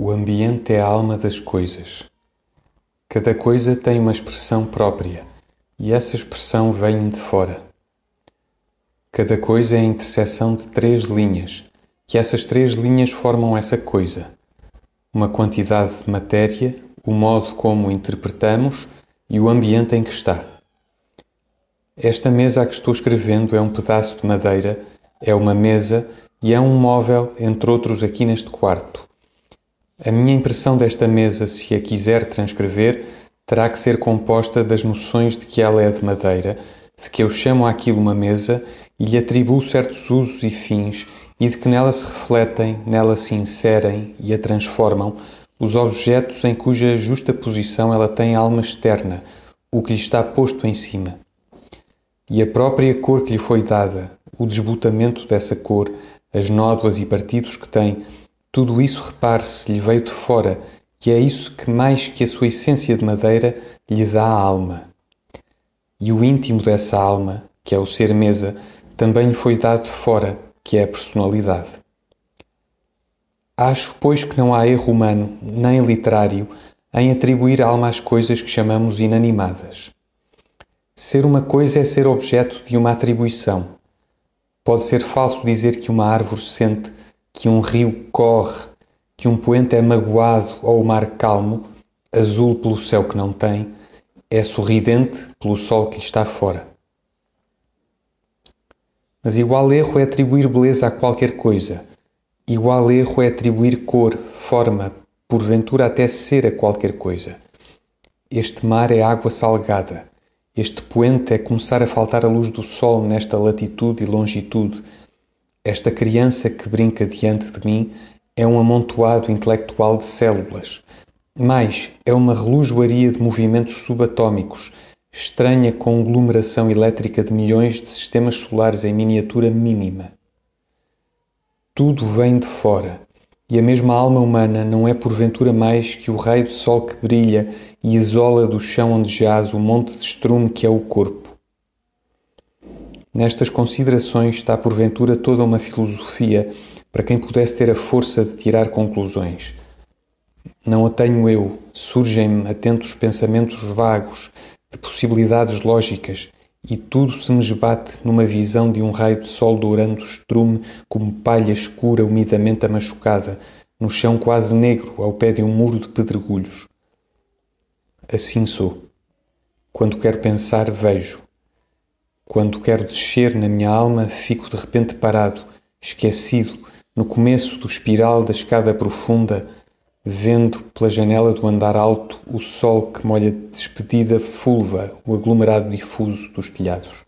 O ambiente é a alma das coisas. Cada coisa tem uma expressão própria e essa expressão vem de fora. Cada coisa é a interseção de três linhas, que essas três linhas formam essa coisa. Uma quantidade de matéria, o modo como interpretamos e o ambiente em que está. Esta mesa a que estou escrevendo é um pedaço de madeira, é uma mesa e é um móvel, entre outros, aqui neste quarto. A minha impressão desta mesa, se a quiser transcrever, terá que ser composta das noções de que ela é de madeira, de que eu chamo aquilo uma mesa e lhe atribuo certos usos e fins, e de que nela se refletem, nela se inserem e a transformam os objetos em cuja justa posição ela tem alma externa, o que lhe está posto em cima. E a própria cor que lhe foi dada, o desbotamento dessa cor, as nódoas e partidos que tem, tudo isso, repare-se, lhe veio de fora, e é isso que, mais que a sua essência de madeira, lhe dá a alma. E o íntimo dessa alma, que é o ser mesa, também lhe foi dado de fora, que é a personalidade. Acho, pois, que não há erro humano, nem literário, em atribuir alma às coisas que chamamos inanimadas. Ser uma coisa é ser objeto de uma atribuição. Pode ser falso dizer que uma árvore sente que um rio corre, que um poente é magoado ou o mar calmo, azul pelo céu que não tem, é sorridente pelo sol que lhe está fora. Mas igual erro é atribuir beleza a qualquer coisa. Igual erro é atribuir cor, forma, porventura até ser a qualquer coisa. Este mar é água salgada. Este poente é começar a faltar a luz do sol nesta latitude e longitude esta criança que brinca diante de mim é um amontoado intelectual de células, mais é uma relojoaria de movimentos subatômicos, estranha conglomeração elétrica de milhões de sistemas solares em miniatura mínima. Tudo vem de fora, e a mesma alma humana não é porventura mais que o raio de sol que brilha e isola do chão onde jaz o monte de estrume que é o corpo. Nestas considerações está porventura toda uma filosofia para quem pudesse ter a força de tirar conclusões. Não a tenho eu, surgem-me atentos pensamentos vagos, de possibilidades lógicas, e tudo se me esbate numa visão de um raio de sol dourando o estrume como palha escura umidamente amachucada, no chão quase negro, ao pé de um muro de pedregulhos. Assim sou. Quando quero pensar, vejo. Quando quero descer na minha alma, fico de repente parado, esquecido, no começo do espiral da escada profunda, vendo pela janela do andar alto o sol que molha de despedida fulva o aglomerado difuso dos telhados.